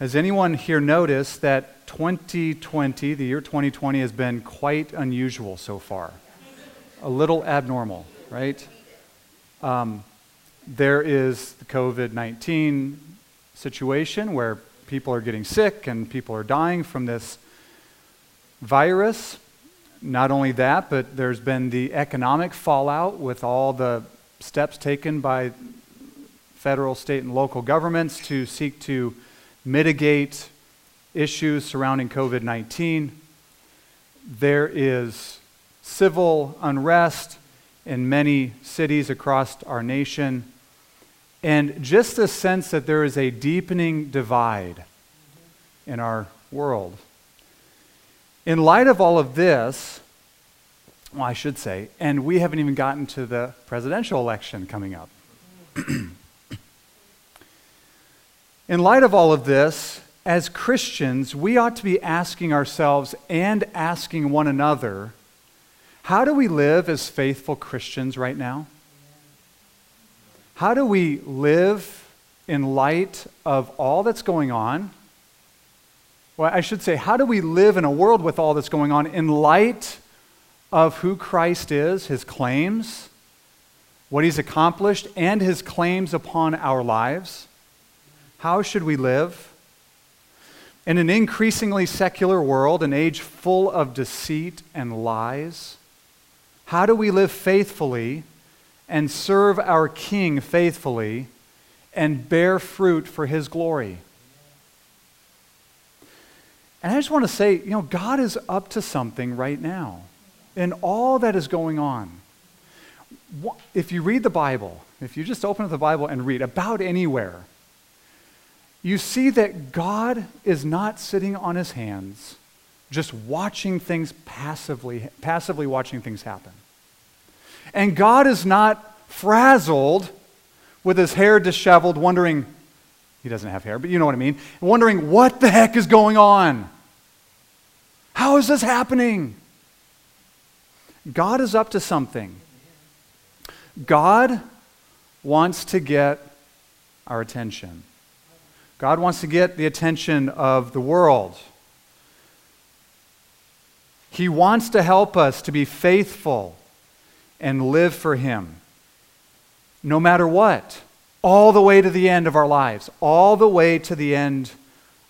Has anyone here noticed that 2020, the year 2020, has been quite unusual so far? A little abnormal, right? Um, there is the COVID 19 situation where people are getting sick and people are dying from this virus. Not only that, but there's been the economic fallout with all the steps taken by federal, state, and local governments to seek to mitigate issues surrounding COVID 19. There is civil unrest in many cities across our nation, and just a sense that there is a deepening divide in our world. In light of all of this, well, I should say, and we haven't even gotten to the presidential election coming up. In light of all of this, as Christians, we ought to be asking ourselves and asking one another how do we live as faithful Christians right now? How do we live in light of all that's going on? Well, I should say, how do we live in a world with all that's going on in light of who Christ is, his claims, what he's accomplished, and his claims upon our lives? How should we live? In an increasingly secular world, an age full of deceit and lies, how do we live faithfully and serve our King faithfully and bear fruit for his glory? And I just want to say, you know, God is up to something right now in all that is going on. If you read the Bible, if you just open up the Bible and read about anywhere, you see that God is not sitting on his hands just watching things passively, passively watching things happen. And God is not frazzled with his hair disheveled, wondering, he doesn't have hair, but you know what I mean, wondering what the heck is going on? How is this happening? God is up to something. God wants to get our attention. God wants to get the attention of the world. He wants to help us to be faithful and live for Him, no matter what, all the way to the end of our lives, all the way to the end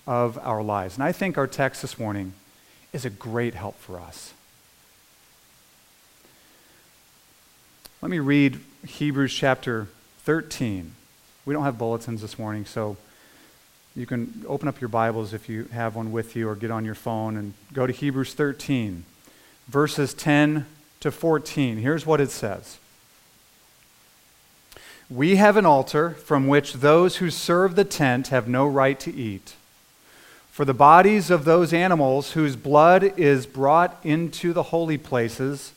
of our lives. And I think our text this morning is a great help for us. Let me read Hebrews chapter 13. We don't have bulletins this morning, so you can open up your Bibles if you have one with you or get on your phone and go to Hebrews 13, verses 10 to 14. Here's what it says We have an altar from which those who serve the tent have no right to eat. For the bodies of those animals whose blood is brought into the holy places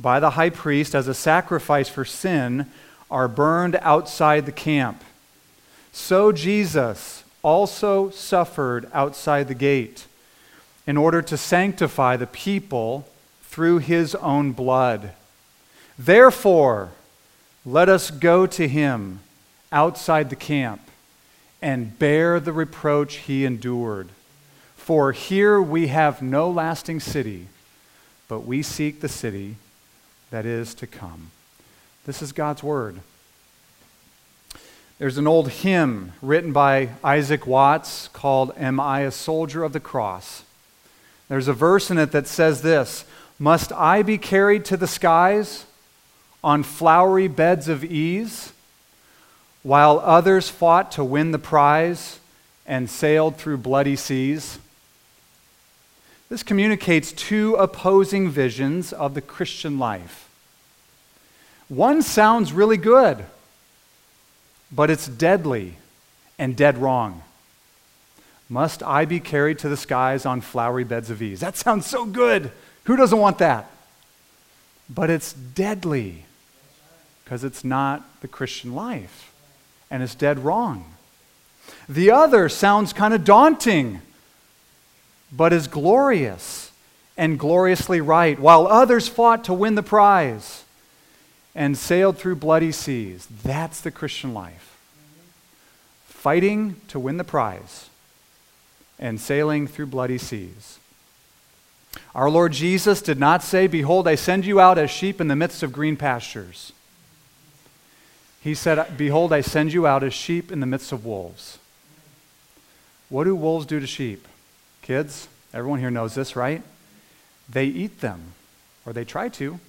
by the high priest as a sacrifice for sin are burned outside the camp. So Jesus also suffered outside the gate in order to sanctify the people through his own blood. Therefore, let us go to him outside the camp and bear the reproach he endured. For here we have no lasting city, but we seek the city that is to come. This is God's word. There's an old hymn written by Isaac Watts called Am I a Soldier of the Cross? There's a verse in it that says this Must I be carried to the skies on flowery beds of ease, while others fought to win the prize and sailed through bloody seas? This communicates two opposing visions of the Christian life. One sounds really good but it's deadly and dead wrong. Must I be carried to the skies on flowery beds of ease? That sounds so good. Who doesn't want that? But it's deadly because it's not the Christian life and it's dead wrong. The other sounds kind of daunting, but is glorious and gloriously right, while others fought to win the prize and sailed through bloody seas. That's the Christian life. Fighting to win the prize and sailing through bloody seas. Our Lord Jesus did not say, Behold, I send you out as sheep in the midst of green pastures. He said, Behold, I send you out as sheep in the midst of wolves. What do wolves do to sheep? Kids, everyone here knows this, right? They eat them, or they try to.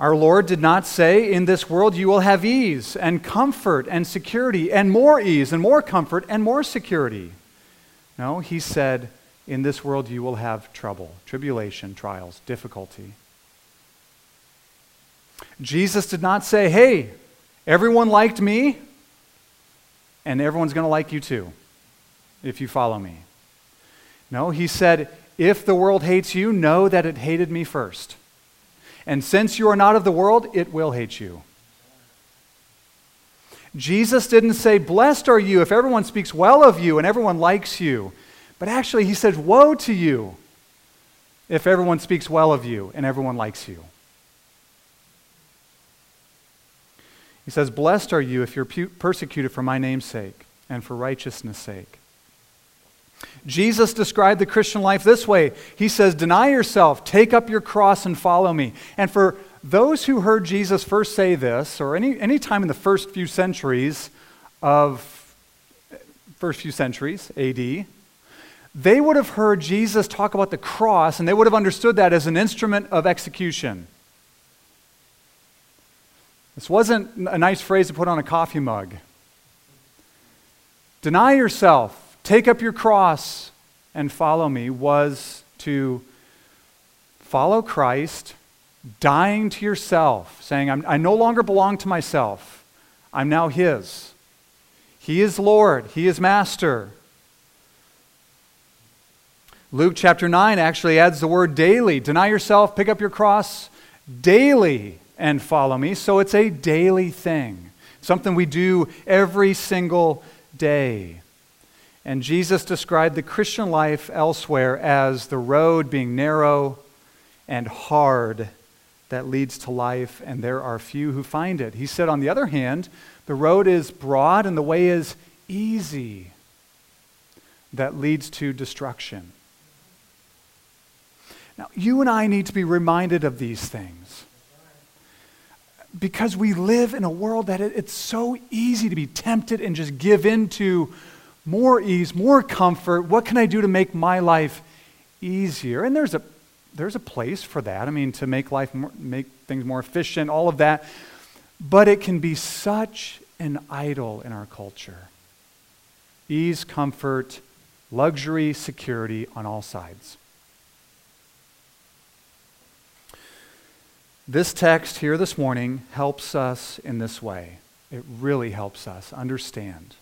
Our Lord did not say, In this world you will have ease and comfort and security, and more ease and more comfort and more security. No, He said, In this world you will have trouble, tribulation, trials, difficulty. Jesus did not say, Hey, everyone liked me, and everyone's going to like you too if you follow me. No, he said, If the world hates you, know that it hated me first. And since you are not of the world, it will hate you. Jesus didn't say, Blessed are you if everyone speaks well of you and everyone likes you. But actually, he said, Woe to you if everyone speaks well of you and everyone likes you. He says, Blessed are you if you're persecuted for my name's sake and for righteousness' sake. Jesus described the Christian life this way He says, Deny yourself, take up your cross, and follow me. And for those who heard Jesus first say this, or any, any time in the first few centuries of first few centuries AD, they would have heard Jesus talk about the cross and they would have understood that as an instrument of execution. This wasn't a nice phrase to put on a coffee mug. Deny yourself, take up your cross, and follow me was to follow Christ, dying to yourself, saying, i no longer belong to myself. I'm now His. He is Lord, He is Master. Luke chapter 9 actually adds the word daily. Deny yourself, pick up your cross daily and follow me. So it's a daily thing, something we do every single day. And Jesus described the Christian life elsewhere as the road being narrow and hard that leads to life, and there are few who find it. He said, on the other hand, the road is broad and the way is easy that leads to destruction. Now, you and I need to be reminded of these things because we live in a world that it, it's so easy to be tempted and just give into more ease, more comfort. What can I do to make my life easier? And there's a there's a place for that. I mean, to make life more, make things more efficient, all of that. But it can be such an idol in our culture. Ease, comfort, luxury, security on all sides. This text here this morning helps us in this way. It really helps us understand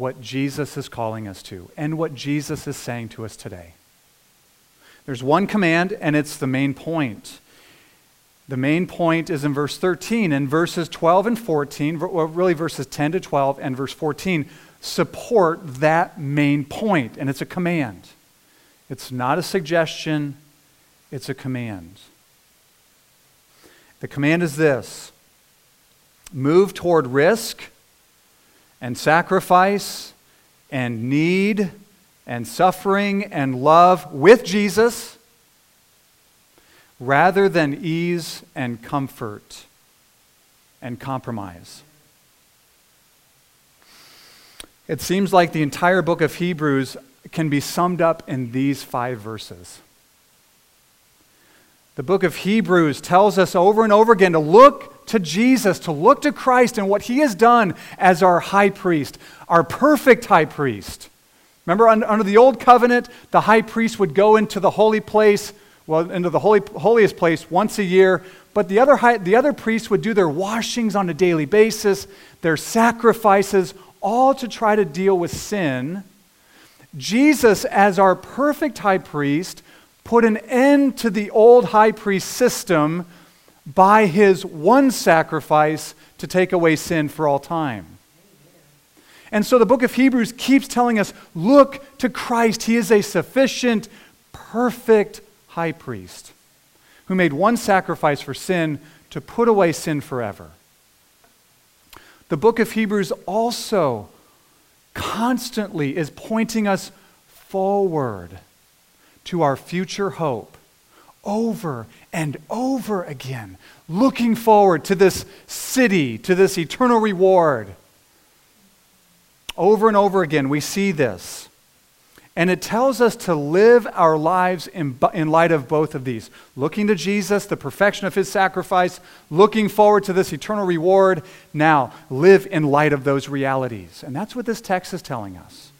what Jesus is calling us to and what Jesus is saying to us today. There's one command, and it's the main point. The main point is in verse 13. And verses 12 and 14, well, really verses 10 to 12 and verse 14, support that main point, and it's a command. It's not a suggestion, it's a command. The command is this move toward risk and sacrifice and need and suffering and love with Jesus rather than ease and comfort and compromise. It seems like the entire book of Hebrews can be summed up in these five verses. The book of Hebrews tells us over and over again to look to Jesus, to look to Christ and what he has done as our high priest, our perfect high priest. Remember, under the old covenant, the high priest would go into the holy place, well, into the holy, holiest place once a year, but the other, high, the other priests would do their washings on a daily basis, their sacrifices, all to try to deal with sin. Jesus, as our perfect high priest, put an end to the old high priest system by his one sacrifice to take away sin for all time. And so the book of Hebrews keeps telling us look to Christ. He is a sufficient, perfect high priest who made one sacrifice for sin to put away sin forever. The book of Hebrews also constantly is pointing us forward to our future hope over and over again, looking forward to this city, to this eternal reward. Over and over again, we see this. And it tells us to live our lives in, in light of both of these looking to Jesus, the perfection of his sacrifice, looking forward to this eternal reward. Now, live in light of those realities. And that's what this text is telling us.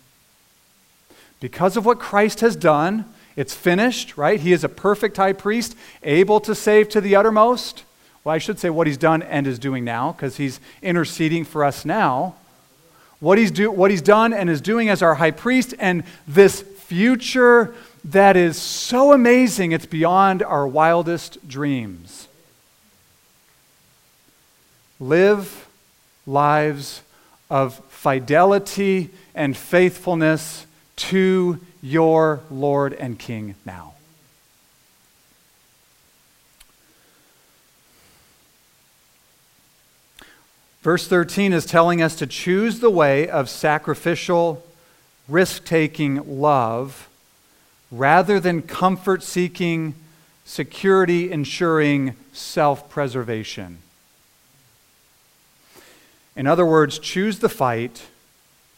Because of what Christ has done, it's finished, right? He is a perfect high priest, able to save to the uttermost. Well, I should say what he's done and is doing now, because he's interceding for us now. What he's, do, what he's done and is doing as our high priest, and this future that is so amazing, it's beyond our wildest dreams. Live lives of fidelity and faithfulness to your Lord and King now. Verse 13 is telling us to choose the way of sacrificial, risk taking love rather than comfort seeking, security ensuring self preservation. In other words, choose the fight,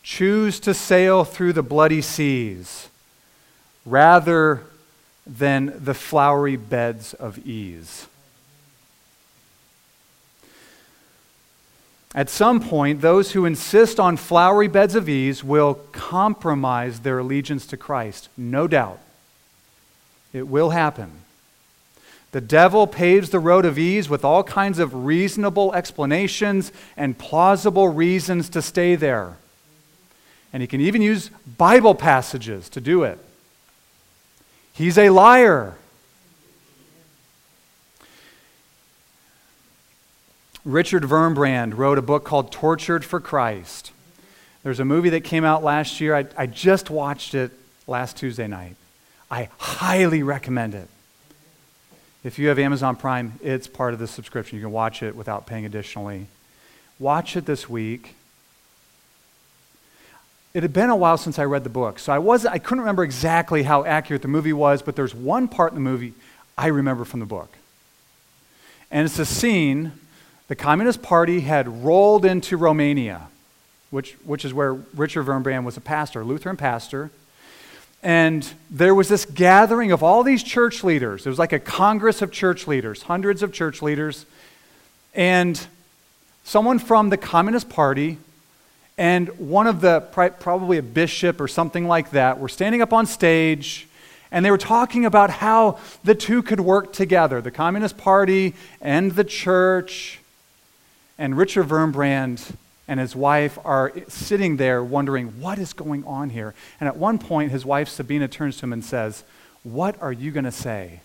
choose to sail through the bloody seas rather than the flowery beds of ease. At some point, those who insist on flowery beds of ease will compromise their allegiance to Christ, no doubt. It will happen. The devil paves the road of ease with all kinds of reasonable explanations and plausible reasons to stay there. And he can even use Bible passages to do it. He's a liar. Richard Wurmbrand wrote a book called Tortured for Christ. There's a movie that came out last year. I, I just watched it last Tuesday night. I highly recommend it. If you have Amazon Prime, it's part of the subscription. You can watch it without paying additionally. Watch it this week. It had been a while since I read the book, so I, was, I couldn't remember exactly how accurate the movie was, but there's one part in the movie I remember from the book. And it's a scene the Communist Party had rolled into Romania, which, which is where Richard Wurmbrand was a pastor, a Lutheran pastor. And there was this gathering of all these church leaders. It was like a congress of church leaders, hundreds of church leaders. And someone from the Communist Party and one of the, probably a bishop or something like that, were standing up on stage and they were talking about how the two could work together the Communist Party and the church. And Richard Wurmbrand and his wife are sitting there wondering, what is going on here? And at one point, his wife Sabina turns to him and says, What are you going to say?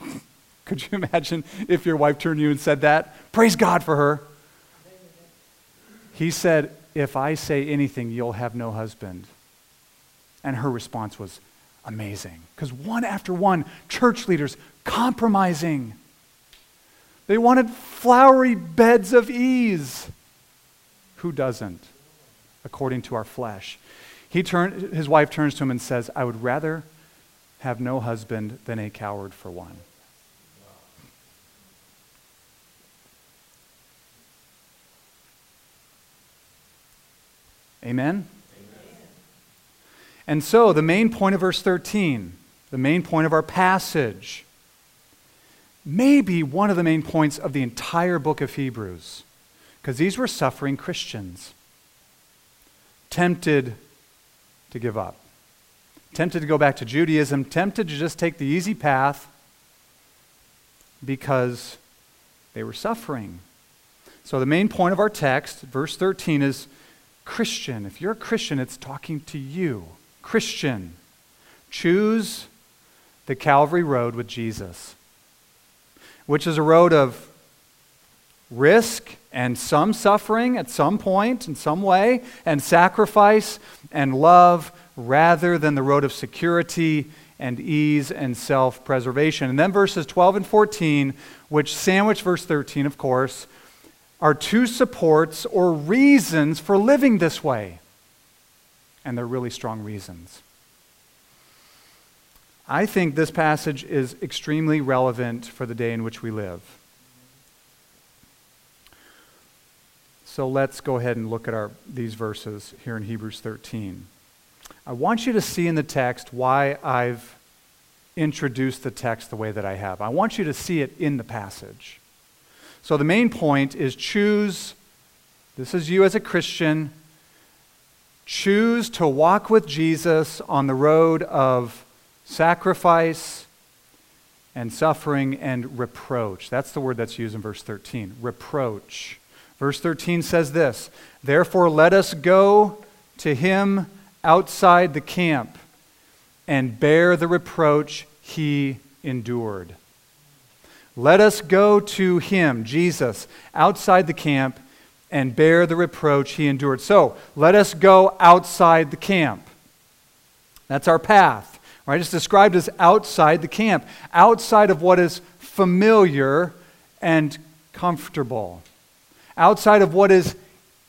Could you imagine if your wife turned to you and said that? Praise God for her. He said, If I say anything, you'll have no husband. And her response was amazing. Because one after one, church leaders compromising they wanted flowery beds of ease. Who doesn't, according to our flesh? He turn, his wife turns to him and says, I would rather have no husband than a coward for one. Amen? Amen? And so, the main point of verse 13, the main point of our passage, may be one of the main points of the entire book of Hebrews, because these were suffering Christians, tempted to give up, tempted to go back to Judaism, tempted to just take the easy path because they were suffering. So, the main point of our text, verse 13, is Christian. If you're a Christian, it's talking to you. Christian, choose the Calvary Road with Jesus which is a road of risk and some suffering at some point, in some way, and sacrifice and love rather than the road of security and ease and self preservation. And then verses 12 and 14, which sandwich verse 13, of course, are two supports or reasons for living this way. and they're really strong reasons. I think this passage is extremely relevant for the day in which we live. So let's go ahead and look at our, these verses here in Hebrews 13. I want you to see in the text why I've introduced the text the way that I have. I want you to see it in the passage. So the main point is choose, this is you as a Christian, choose to walk with Jesus on the road of sacrifice and suffering and reproach. That's the word that's used in verse 13 reproach. Verse 13 says this Therefore, let us go to him outside the camp and bear the reproach he endured. Let us go to him, Jesus, outside the camp and bear the reproach he endured. So, let us go outside the camp. That's our path. Right? It's described as outside the camp, outside of what is familiar and comfortable, outside of what is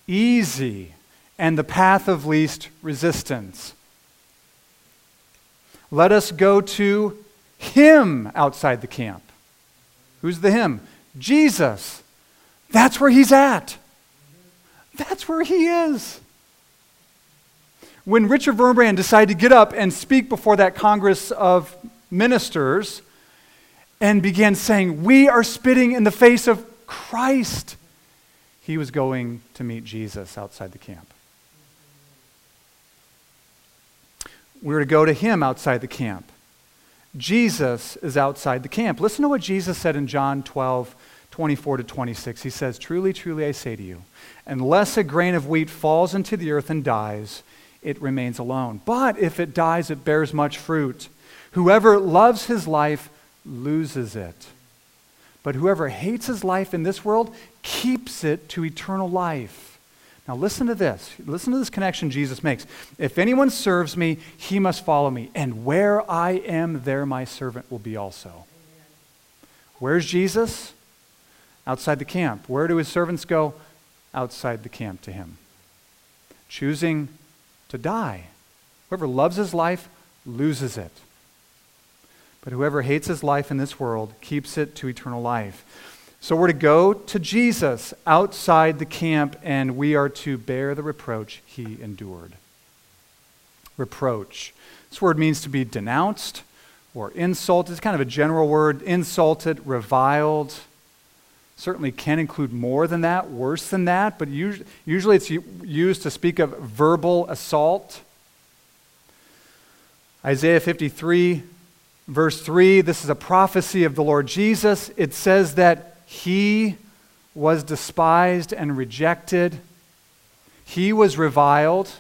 easy and the path of least resistance. Let us go to Him outside the camp. Who's the Him? Jesus. That's where He's at. That's where He is. When Richard Wurmbrand decided to get up and speak before that Congress of Ministers and began saying, We are spitting in the face of Christ, he was going to meet Jesus outside the camp. We were to go to him outside the camp. Jesus is outside the camp. Listen to what Jesus said in John 12, 24 to 26. He says, Truly, truly, I say to you, unless a grain of wheat falls into the earth and dies, it remains alone. But if it dies, it bears much fruit. Whoever loves his life loses it. But whoever hates his life in this world keeps it to eternal life. Now, listen to this. Listen to this connection Jesus makes. If anyone serves me, he must follow me. And where I am, there my servant will be also. Where's Jesus? Outside the camp. Where do his servants go? Outside the camp to him. Choosing to die. Whoever loves his life loses it. But whoever hates his life in this world keeps it to eternal life. So we're to go to Jesus outside the camp and we are to bear the reproach he endured. Reproach. This word means to be denounced or insulted. It's kind of a general word. Insulted, reviled. Certainly can include more than that, worse than that, but usually it's used to speak of verbal assault. Isaiah 53, verse 3, this is a prophecy of the Lord Jesus. It says that he was despised and rejected. He was reviled.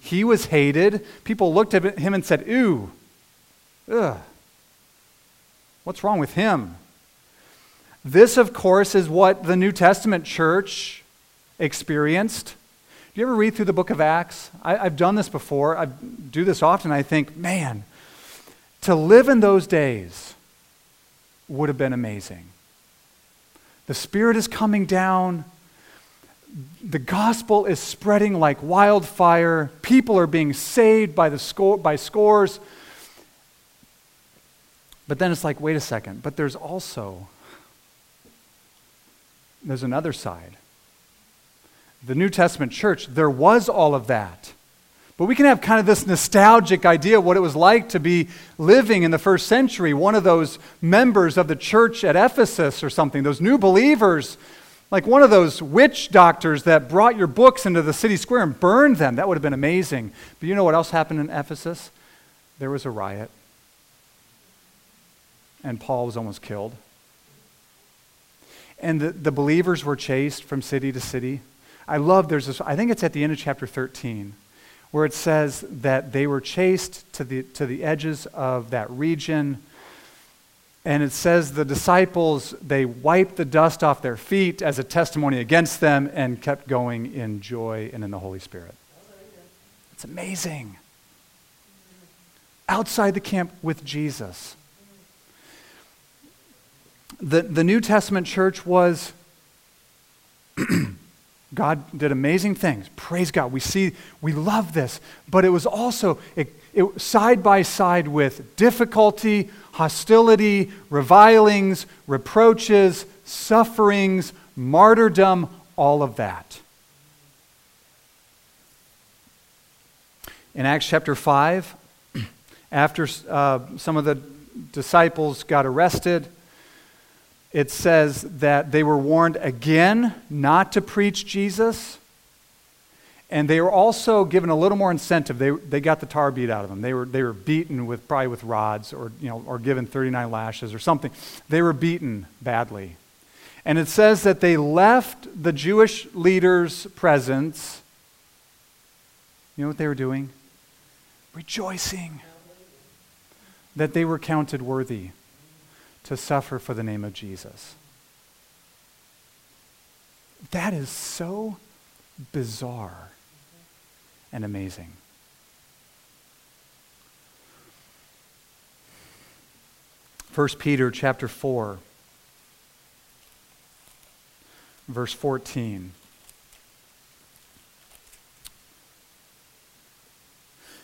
He was hated. People looked at him and said, Ew, ugh, what's wrong with him? This, of course, is what the New Testament church experienced. Do you ever read through the book of Acts? I, have done this before. I do this often. I think, man, to live in those days would have been amazing. The Spirit is coming down. The gospel is spreading like wildfire. People are being saved by, the score, by scores. But then it's like, wait a second. But there's also there's another side. The New Testament church, there was all of that. But we can have kind of this nostalgic idea of what it was like to be living in the first century, one of those members of the church at Ephesus or something, those new believers, like one of those witch doctors that brought your books into the city square and burned them. That would have been amazing. But you know what else happened in Ephesus? There was a riot, and Paul was almost killed. And the, the believers were chased from city to city. I love, there's this, I think it's at the end of chapter 13 where it says that they were chased to the, to the edges of that region. And it says the disciples, they wiped the dust off their feet as a testimony against them and kept going in joy and in the Holy Spirit. It's amazing. Outside the camp with Jesus. The, the New Testament church was God did amazing things. Praise God. We see, we love this. But it was also it, it, side by side with difficulty, hostility, revilings, reproaches, sufferings, martyrdom, all of that. In Acts chapter 5, after uh, some of the disciples got arrested, it says that they were warned again not to preach Jesus. And they were also given a little more incentive. They, they got the tar beat out of them. They were, they were beaten with probably with rods or, you know, or given 39 lashes or something. They were beaten badly. And it says that they left the Jewish leaders' presence. You know what they were doing? Rejoicing that they were counted worthy to suffer for the name of Jesus. That is so bizarre and amazing. First Peter chapter 4 verse 14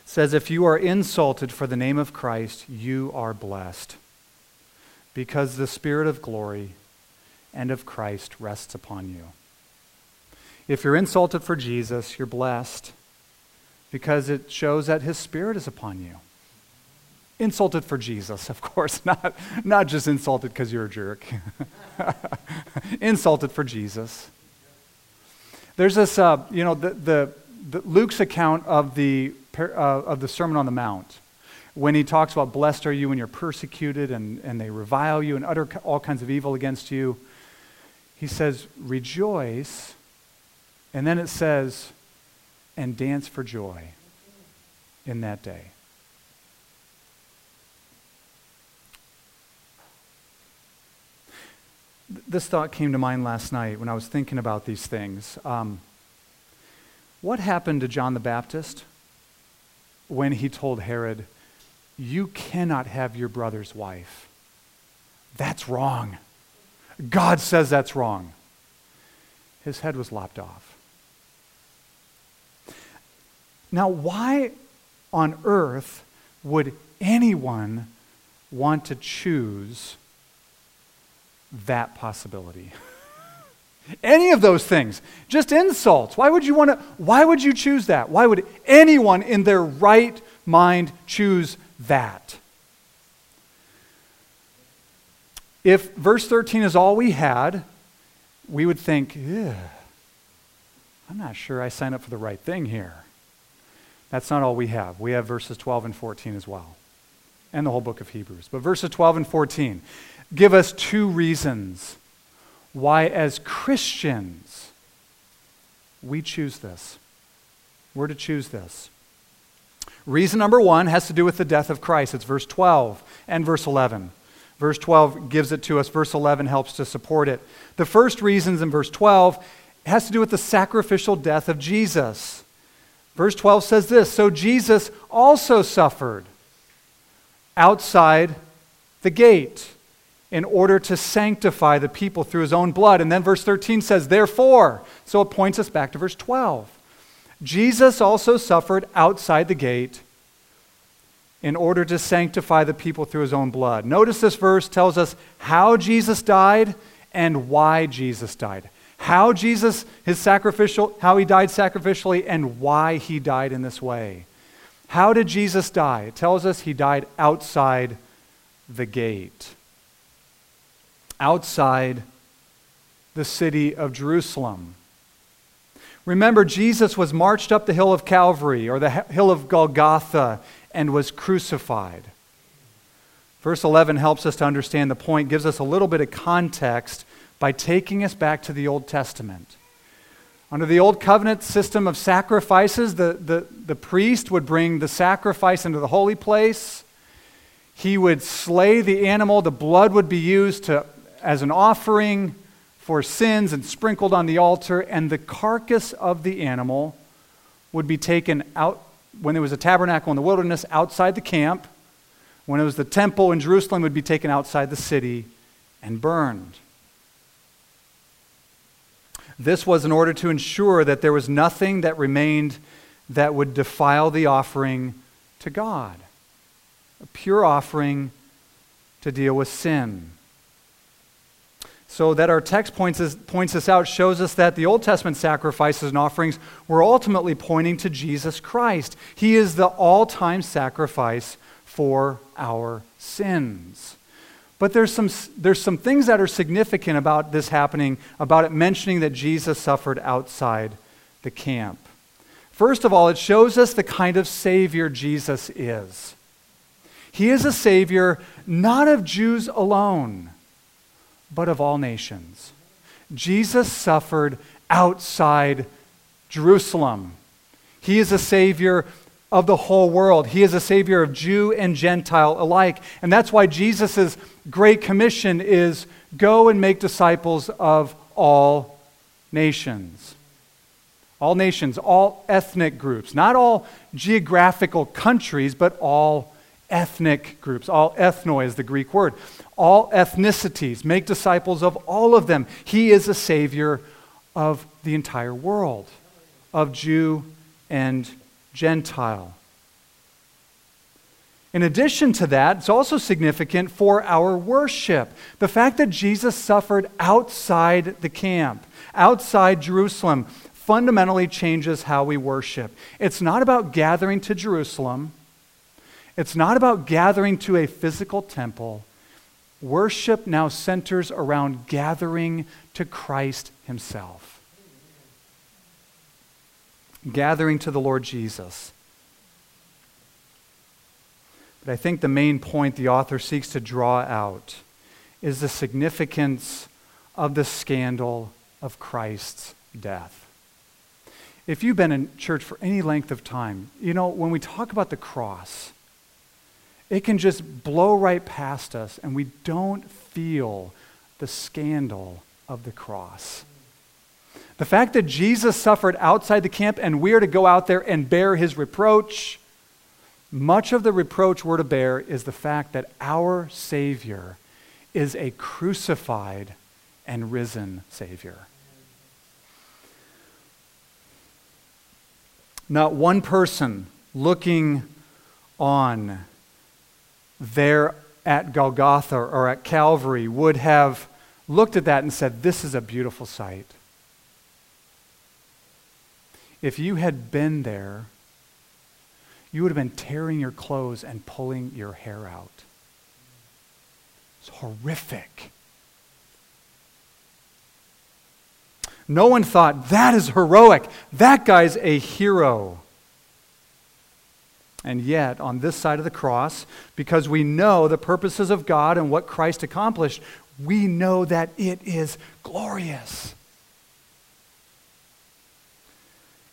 says if you are insulted for the name of Christ you are blessed because the Spirit of glory and of Christ rests upon you. If you're insulted for Jesus, you're blessed because it shows that His Spirit is upon you. Insulted for Jesus, of course, not, not just insulted because you're a jerk. insulted for Jesus. There's this, uh, you know, the, the, the, Luke's account of the, uh, of the Sermon on the Mount when he talks about blessed are you when you're persecuted and, and they revile you and utter all kinds of evil against you, he says, rejoice. And then it says, and dance for joy in that day. This thought came to mind last night when I was thinking about these things. Um, what happened to John the Baptist when he told Herod, you cannot have your brother's wife. That's wrong. God says that's wrong. His head was lopped off. Now, why on earth would anyone want to choose that possibility? Any of those things. Just insults. Why would you want to why would you choose that? Why would anyone in their right mind choose that. If verse 13 is all we had, we would think, I'm not sure I signed up for the right thing here. That's not all we have. We have verses 12 and 14 as well, and the whole book of Hebrews. But verses 12 and 14 give us two reasons why, as Christians, we choose this. We're to choose this. Reason number one has to do with the death of Christ. It's verse 12 and verse 11. Verse 12 gives it to us, verse 11 helps to support it. The first reasons in verse 12 has to do with the sacrificial death of Jesus. Verse 12 says this So Jesus also suffered outside the gate in order to sanctify the people through his own blood. And then verse 13 says, Therefore. So it points us back to verse 12. Jesus also suffered outside the gate in order to sanctify the people through his own blood. Notice this verse tells us how Jesus died and why Jesus died. How Jesus, his sacrificial, how he died sacrificially and why he died in this way. How did Jesus die? It tells us he died outside the gate, outside the city of Jerusalem. Remember, Jesus was marched up the hill of Calvary or the hill of Golgotha and was crucified. Verse 11 helps us to understand the point, gives us a little bit of context by taking us back to the Old Testament. Under the Old Covenant system of sacrifices, the, the, the priest would bring the sacrifice into the holy place. He would slay the animal, the blood would be used to, as an offering for sins and sprinkled on the altar, and the carcass of the animal would be taken out when there was a tabernacle in the wilderness outside the camp. When it was the temple in Jerusalem, would be taken outside the city and burned. This was in order to ensure that there was nothing that remained that would defile the offering to God. A pure offering to deal with sin. So that our text points us, points us out shows us that the Old Testament sacrifices and offerings were ultimately pointing to Jesus Christ. He is the all time sacrifice for our sins. But there's some, there's some things that are significant about this happening, about it mentioning that Jesus suffered outside the camp. First of all, it shows us the kind of Savior Jesus is. He is a Savior not of Jews alone, but of all nations. Jesus suffered outside Jerusalem. He is a Savior of the whole world. He is a Savior of Jew and Gentile alike. And that's why Jesus' great commission is go and make disciples of all nations. All nations, all ethnic groups, not all geographical countries, but all ethnic groups. All ethnoi is the Greek word. All ethnicities. Make disciples of all of them. He is a Savior of the entire world, of Jew and Gentile. In addition to that, it's also significant for our worship. The fact that Jesus suffered outside the camp, outside Jerusalem, fundamentally changes how we worship. It's not about gathering to Jerusalem, it's not about gathering to a physical temple. Worship now centers around gathering to Christ Himself, gathering to the Lord Jesus. But I think the main point the author seeks to draw out is the significance of the scandal of Christ's death. If you've been in church for any length of time, you know, when we talk about the cross, it can just blow right past us and we don't feel the scandal of the cross. The fact that Jesus suffered outside the camp and we are to go out there and bear his reproach much of the reproach we're to bear is the fact that our Savior is a crucified and risen Savior. Not one person looking on there at Golgotha or at Calvary would have looked at that and said, This is a beautiful sight. If you had been there, you would have been tearing your clothes and pulling your hair out. It's horrific. No one thought, that is heroic. That guy's a hero. And yet, on this side of the cross, because we know the purposes of God and what Christ accomplished, we know that it is glorious.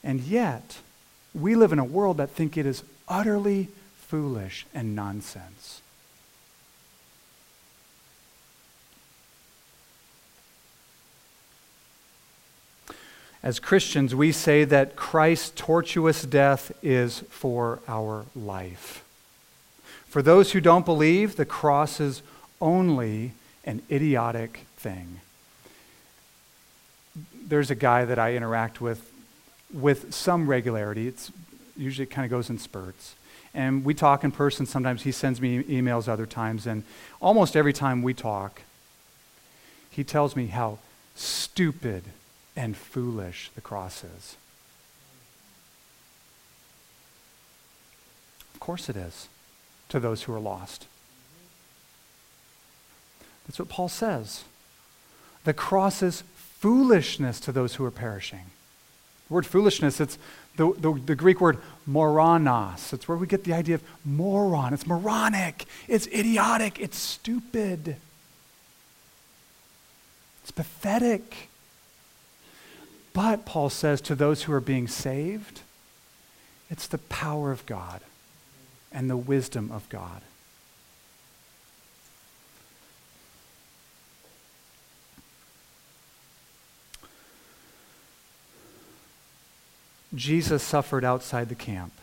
And yet, we live in a world that think it is utterly foolish and nonsense. As Christians, we say that Christ's tortuous death is for our life. For those who don't believe, the cross is only an idiotic thing. There's a guy that I interact with with some regularity. It's usually kind of goes in spurts. And we talk in person. Sometimes he sends me emails other times. And almost every time we talk, he tells me how stupid and foolish the cross is. Of course it is to those who are lost. That's what Paul says. The cross is foolishness to those who are perishing. The word foolishness, it's the, the, the, Greek word moranos. It's where we get the idea of moron. It's moronic. It's idiotic. It's stupid. It's pathetic. But, Paul says, to those who are being saved, it's the power of God and the wisdom of God. Jesus suffered outside the camp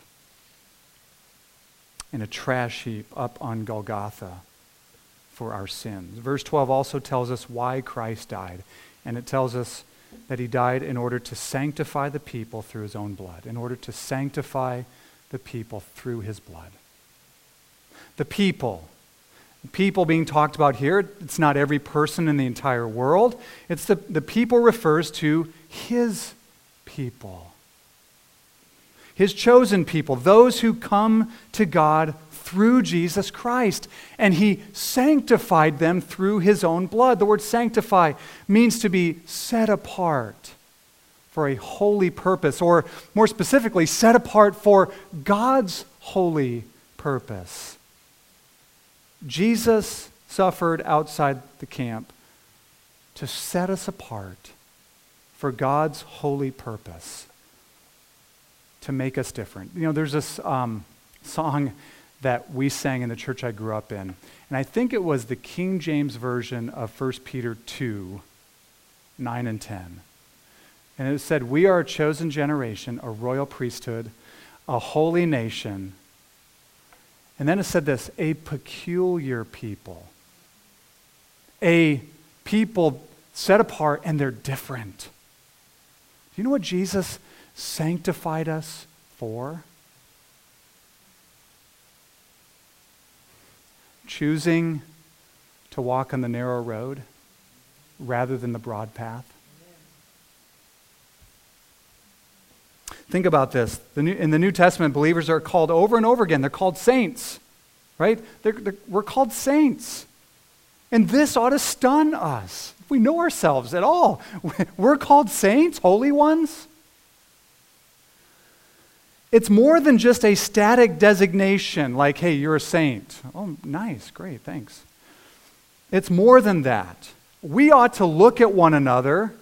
in a trash heap up on Golgotha for our sins. Verse 12 also tells us why Christ died, and it tells us that he died in order to sanctify the people through his own blood, in order to sanctify the people through his blood. The people. People being talked about here, it's not every person in the entire world. It's the, the people refers to his people. His chosen people, those who come to God through Jesus Christ. And he sanctified them through his own blood. The word sanctify means to be set apart for a holy purpose, or more specifically, set apart for God's holy purpose. Jesus suffered outside the camp to set us apart for God's holy purpose, to make us different. You know, there's this um, song that we sang in the church I grew up in. And I think it was the King James Version of 1 Peter 2 9 and 10. And it said, We are a chosen generation, a royal priesthood, a holy nation. And then it said this a peculiar people. A people set apart and they're different. Do you know what Jesus sanctified us for? Choosing to walk on the narrow road rather than the broad path? Think about this. In the New Testament, believers are called over and over again. They're called saints, right? They're, they're, we're called saints. And this ought to stun us. If we know ourselves at all, we're called saints, holy ones. It's more than just a static designation like, hey, you're a saint. Oh, nice, great, thanks. It's more than that. We ought to look at one another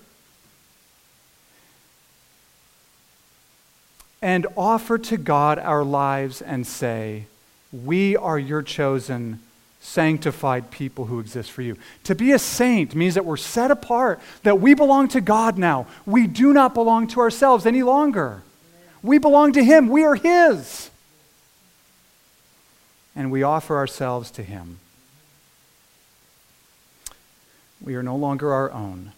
and offer to God our lives and say, We are your chosen, sanctified people who exist for you. To be a saint means that we're set apart, that we belong to God now. We do not belong to ourselves any longer. We belong to Him. We are His. And we offer ourselves to Him. We are no longer our own.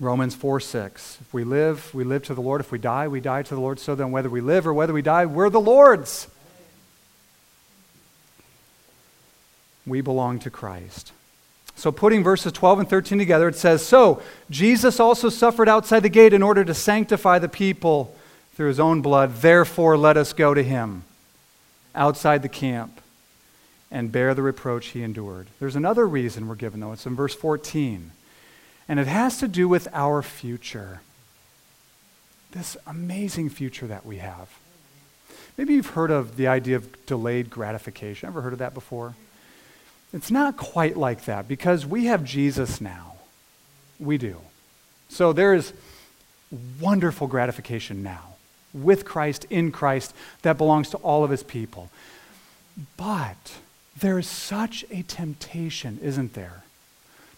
Romans 4 6. If we live, we live to the Lord. If we die, we die to the Lord. So then, whether we live or whether we die, we're the Lord's. We belong to Christ. So, putting verses 12 and 13 together, it says So, Jesus also suffered outside the gate in order to sanctify the people through his own blood. Therefore, let us go to him outside the camp and bear the reproach he endured. There's another reason we're given, though. It's in verse 14. And it has to do with our future. This amazing future that we have. Maybe you've heard of the idea of delayed gratification. Ever heard of that before? It's not quite like that because we have Jesus now. We do. So there is wonderful gratification now with Christ, in Christ, that belongs to all of his people. But there is such a temptation, isn't there,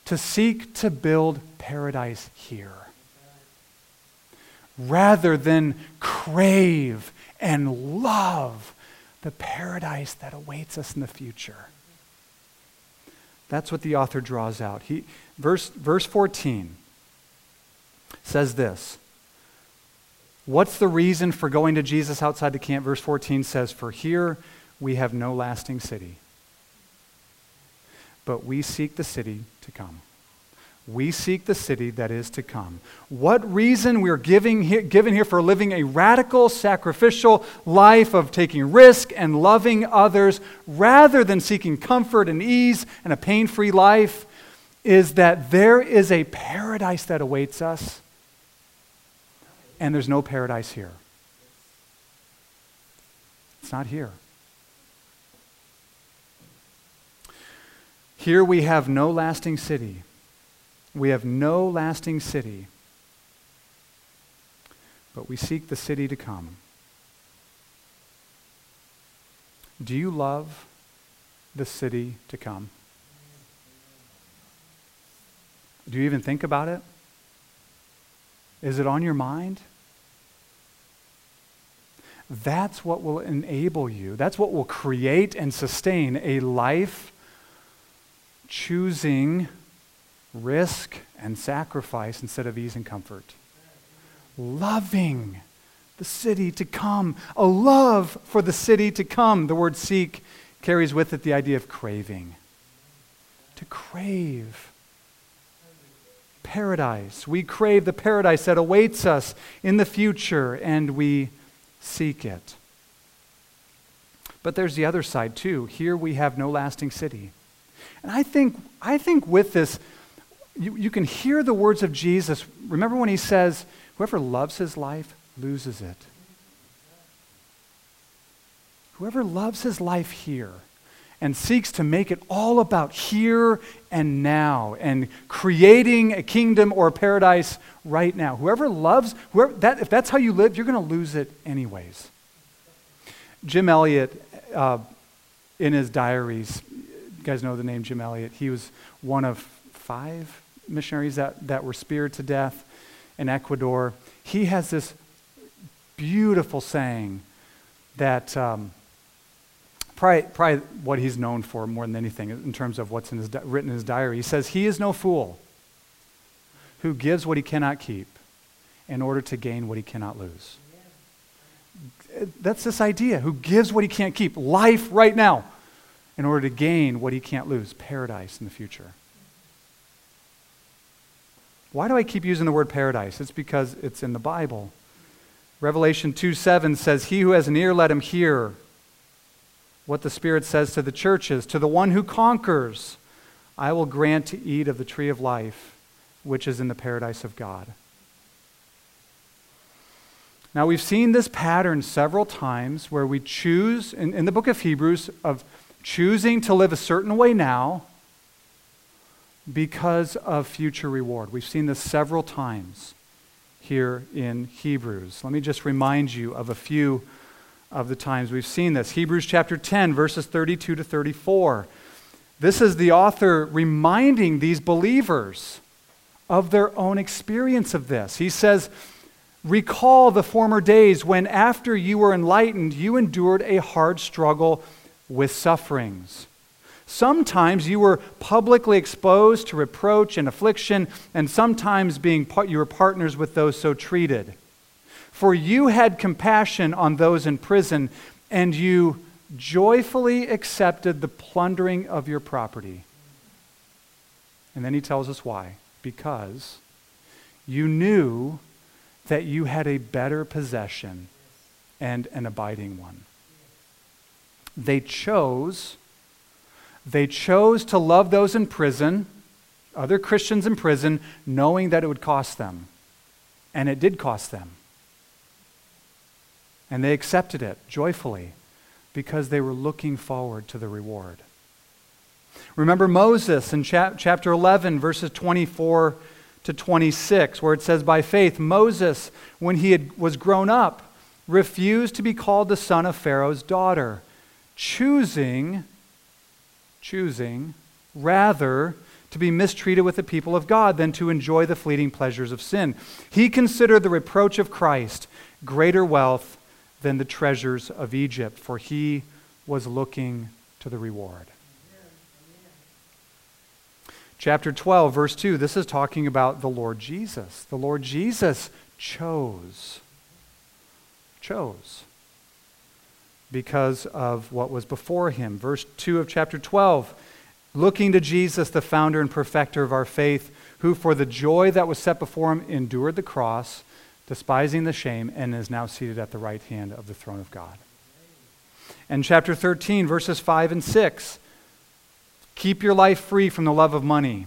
to seek to build paradise here rather than crave and love the paradise that awaits us in the future. That's what the author draws out. He, verse, verse 14 says this What's the reason for going to Jesus outside the camp? Verse 14 says, For here we have no lasting city, but we seek the city to come. We seek the city that is to come. What reason we're giving here, given here for living a radical, sacrificial life of taking risk and loving others rather than seeking comfort and ease and a pain free life is that there is a paradise that awaits us, and there's no paradise here. It's not here. Here we have no lasting city. We have no lasting city, but we seek the city to come. Do you love the city to come? Do you even think about it? Is it on your mind? That's what will enable you. That's what will create and sustain a life choosing risk and sacrifice instead of ease and comfort. Loving the city to come, a love for the city to come. The word seek carries with it the idea of craving. To crave paradise. We crave the paradise that awaits us in the future, and we seek it. But there's the other side too. Here we have no lasting city. And I think, I think with this, you, you can hear the words of Jesus. Remember when he says, Whoever loves his life loses it. Whoever loves his life here and seeks to make it all about here and now and creating a kingdom or a paradise right now. Whoever loves, whoever, that, if that's how you live, you're going to lose it anyways. Jim Elliot, uh, in his diaries, you guys know the name Jim Elliot, he was one of five missionaries that, that were speared to death in Ecuador. He has this beautiful saying that. Um, probably, probably what he's known for more than anything in terms of what's in his, written in his diary. He says, He is no fool who gives what he cannot keep in order to gain what he cannot lose. That's this idea who gives what he can't keep, life right now, in order to gain what he can't lose, paradise in the future. Why do I keep using the word paradise? It's because it's in the Bible. Revelation 2 7 says, He who has an ear, let him hear what the Spirit says to the churches. To the one who conquers, I will grant to eat of the tree of life, which is in the paradise of God. Now, we've seen this pattern several times where we choose, in, in the book of Hebrews, of choosing to live a certain way now because of future reward. We've seen this several times here in Hebrews. Let me just remind you of a few of the times we've seen this. Hebrews chapter 10, verses 32 to 34. This is the author reminding these believers of their own experience of this. He says, Recall the former days when, after you were enlightened, you endured a hard struggle with sufferings. Sometimes you were publicly exposed to reproach and affliction, and sometimes being you were partners with those so treated. For you had compassion on those in prison, and you joyfully accepted the plundering of your property. And then he tells us why. Because you knew that you had a better possession and an abiding one. They chose they chose to love those in prison, other Christians in prison, knowing that it would cost them. And it did cost them. And they accepted it joyfully because they were looking forward to the reward. Remember Moses in chap- chapter 11, verses 24 to 26, where it says, By faith, Moses, when he had, was grown up, refused to be called the son of Pharaoh's daughter, choosing, choosing, rather, to be mistreated with the people of God than to enjoy the fleeting pleasures of sin. He considered the reproach of Christ greater wealth than the treasures of Egypt, for he was looking to the reward. Chapter 12, verse 2, this is talking about the Lord Jesus. The Lord Jesus chose. Chose. Because of what was before him. Verse 2 of chapter 12, looking to Jesus, the founder and perfecter of our faith, who for the joy that was set before him endured the cross despising the shame, and is now seated at the right hand of the throne of God. And chapter 13, verses 5 and 6 keep your life free from the love of money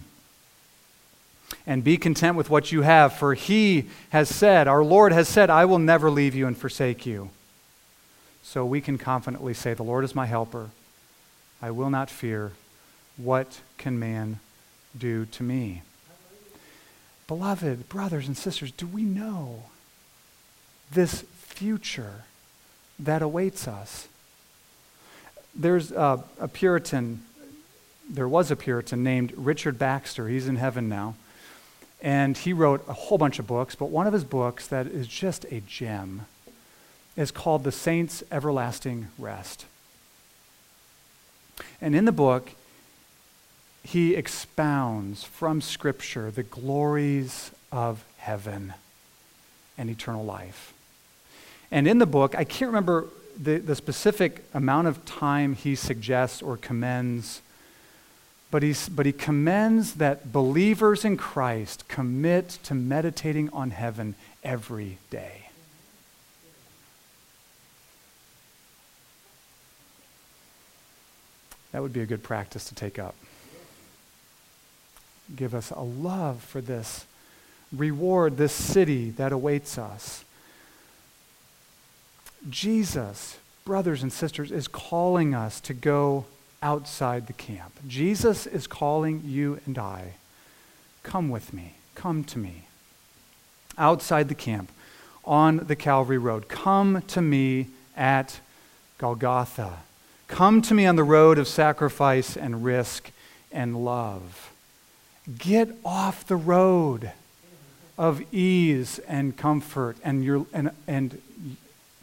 and be content with what you have, for he has said, our Lord has said, I will never leave you and forsake you. So we can confidently say, The Lord is my helper. I will not fear. What can man do to me? Beloved brothers and sisters, do we know this future that awaits us? There's a, a Puritan, there was a Puritan named Richard Baxter. He's in heaven now. And he wrote a whole bunch of books, but one of his books that is just a gem is called The Saints' Everlasting Rest. And in the book, he expounds from Scripture the glories of heaven and eternal life. And in the book, I can't remember the, the specific amount of time he suggests or commends, but, he's, but he commends that believers in Christ commit to meditating on heaven every day. That would be a good practice to take up. Give us a love for this reward, this city that awaits us. Jesus, brothers and sisters, is calling us to go outside the camp. Jesus is calling you and I. Come with me. Come to me. Outside the camp, on the Calvary Road. Come to me at Golgotha. Come to me on the road of sacrifice and risk and love. Get off the road of ease and comfort and, your, and, and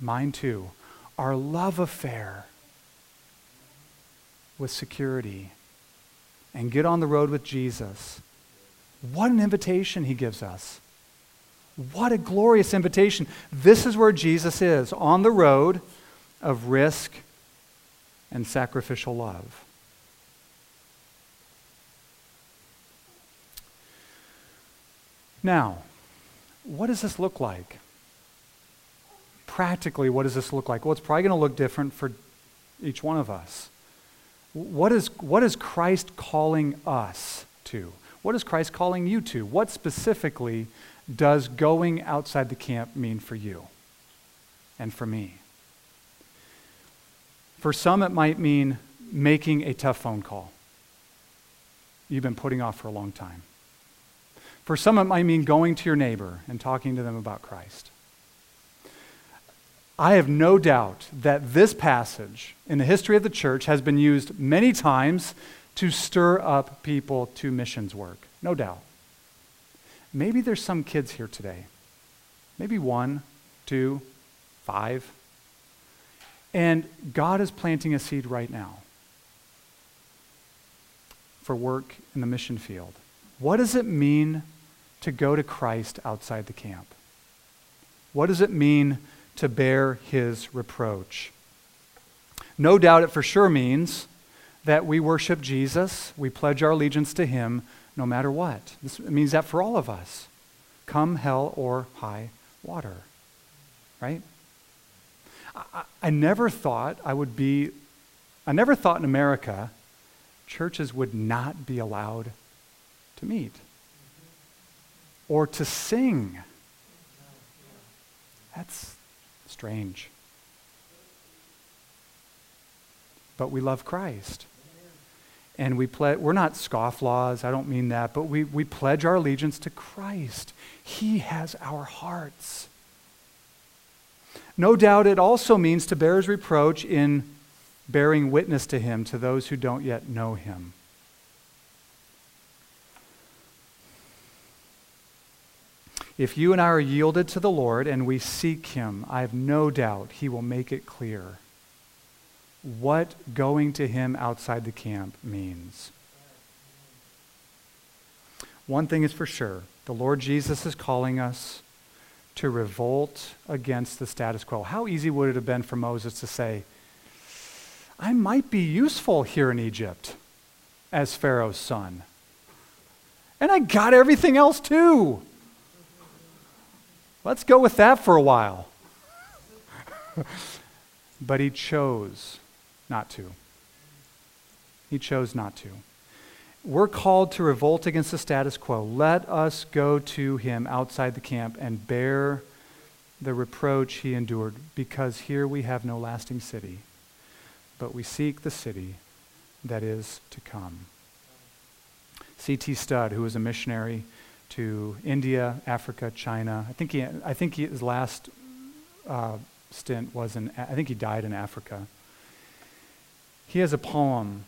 mine too, our love affair with security and get on the road with Jesus. What an invitation he gives us. What a glorious invitation. This is where Jesus is on the road of risk and sacrificial love. Now, what does this look like? Practically, what does this look like? Well, it's probably going to look different for each one of us. What is, what is Christ calling us to? What is Christ calling you to? What specifically does going outside the camp mean for you and for me? For some, it might mean making a tough phone call you've been putting off for a long time. For some, it might mean going to your neighbor and talking to them about Christ. I have no doubt that this passage in the history of the church has been used many times to stir up people to missions work. No doubt. Maybe there's some kids here today. Maybe one, two, five. And God is planting a seed right now for work in the mission field. What does it mean to go to Christ outside the camp? What does it mean to bear his reproach? No doubt it for sure means that we worship Jesus, we pledge our allegiance to him no matter what. This means that for all of us, come hell or high water, right? I, I never thought I would be, I never thought in America churches would not be allowed to meet or to sing. That's strange. But we love Christ. And we ple- we're not scofflaws, I don't mean that, but we, we pledge our allegiance to Christ. He has our hearts. No doubt it also means to bear his reproach in bearing witness to him to those who don't yet know him. If you and I are yielded to the Lord and we seek him, I have no doubt he will make it clear what going to him outside the camp means. One thing is for sure the Lord Jesus is calling us to revolt against the status quo. How easy would it have been for Moses to say, I might be useful here in Egypt as Pharaoh's son? And I got everything else too. Let's go with that for a while. but he chose not to. He chose not to. We're called to revolt against the status quo. Let us go to him outside the camp and bear the reproach he endured, because here we have no lasting city, but we seek the city that is to come. C.T. Studd, who was a missionary to India, Africa, China, I think, he, I think he, his last uh, stint was in, I think he died in Africa. He has a poem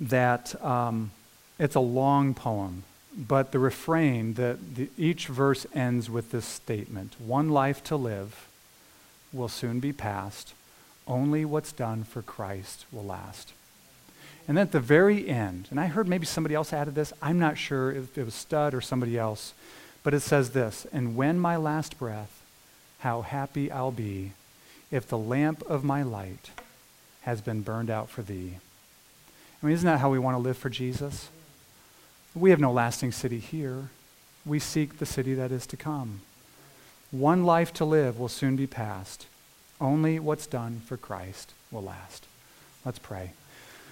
that um, it's a long poem, but the refrain, that the, each verse ends with this statement One life to live will soon be past. Only what's done for Christ will last. And then at the very end, and I heard maybe somebody else added this, I'm not sure if it was Studd or somebody else, but it says this And when my last breath, how happy I'll be if the lamp of my light has been burned out for thee. I mean, isn't that how we want to live for Jesus? We have no lasting city here. We seek the city that is to come. One life to live will soon be past. Only what's done for Christ will last. Let's pray.